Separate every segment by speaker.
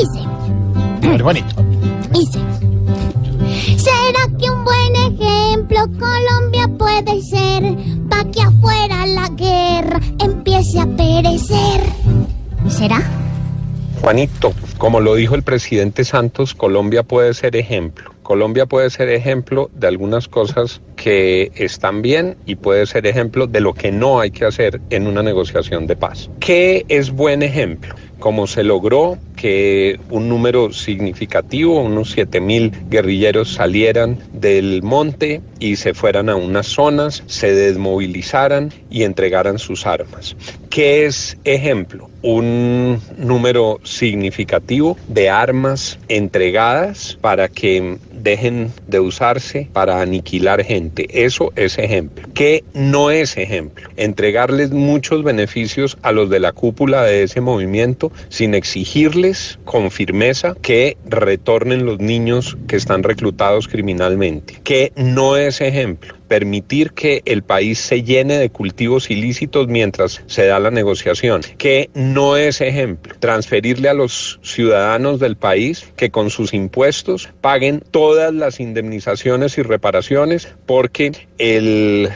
Speaker 1: Hice.
Speaker 2: A ver, Juanito.
Speaker 1: Hice. ¿Será que un buen ejemplo Colombia puede ser? Pa' que afuera la guerra empiece a perecer. ¿Será?
Speaker 3: Juanito, como lo dijo el presidente Santos, Colombia puede ser ejemplo. Colombia puede ser ejemplo de algunas cosas que están bien y puede ser ejemplo de lo que no hay que hacer en una negociación de paz. ¿Qué es buen ejemplo? Como se logró que un número significativo, unos 7.000 guerrilleros salieran del monte y se fueran a unas zonas, se desmovilizaran y entregaran sus armas. ¿Qué es ejemplo? Un número significativo de armas entregadas para que dejen de usarse para aniquilar gente. Eso es ejemplo. ¿Qué no es ejemplo? Entregarles muchos beneficios a los de la cúpula de ese movimiento sin exigirles con firmeza que retornen los niños que están reclutados criminalmente. ¿Qué no es ejemplo? Permitir que el país se llene de cultivos ilícitos mientras se da la negociación, que no es ejemplo. Transferirle a los ciudadanos del país que con sus impuestos paguen todas las indemnizaciones y reparaciones porque el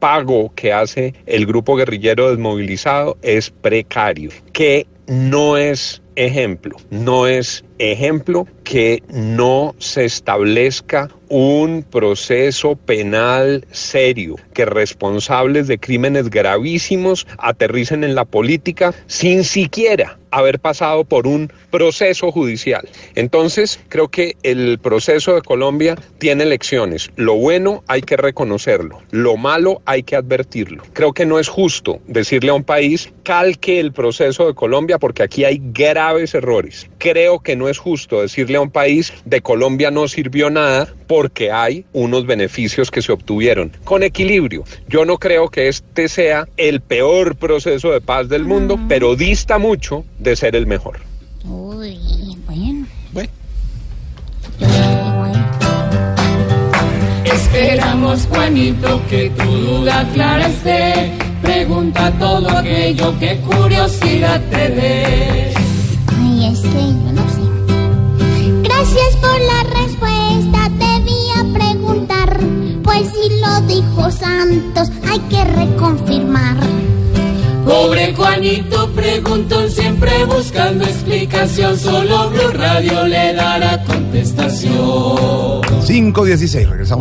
Speaker 3: pago que hace el grupo guerrillero desmovilizado es precario, que no es ejemplo, no es ejemplo que no se establezca un proceso penal serio, que responsables de crímenes gravísimos aterricen en la política sin siquiera haber pasado por un proceso judicial. Entonces, creo que el proceso de Colombia tiene lecciones. Lo bueno hay que reconocerlo, lo malo hay que advertirlo. Creo que no es justo decirle a un país calque el proceso de Colombia porque aquí hay graves errores. Creo que no es justo decirle a un país de Colombia no sirvió nada porque hay unos beneficios que se obtuvieron con equilibrio. Yo no creo que este sea el peor proceso de paz del mundo, pero dista mucho de ser el mejor.
Speaker 1: Uy, bueno.
Speaker 2: Bueno.
Speaker 4: Esperamos, Juanito, que tu duda clara esté. Pregunta todo aquello que curiosidad te dé.
Speaker 1: Ay, es que yo no sé. Gracias por la respuesta, debía preguntar. Pues si lo dijo Santos, hay que reconfirmar.
Speaker 4: Pobre Juanito preguntó siempre buscando explicación. Solo Blue Radio le dará contestación.
Speaker 2: 5.16, regresamos.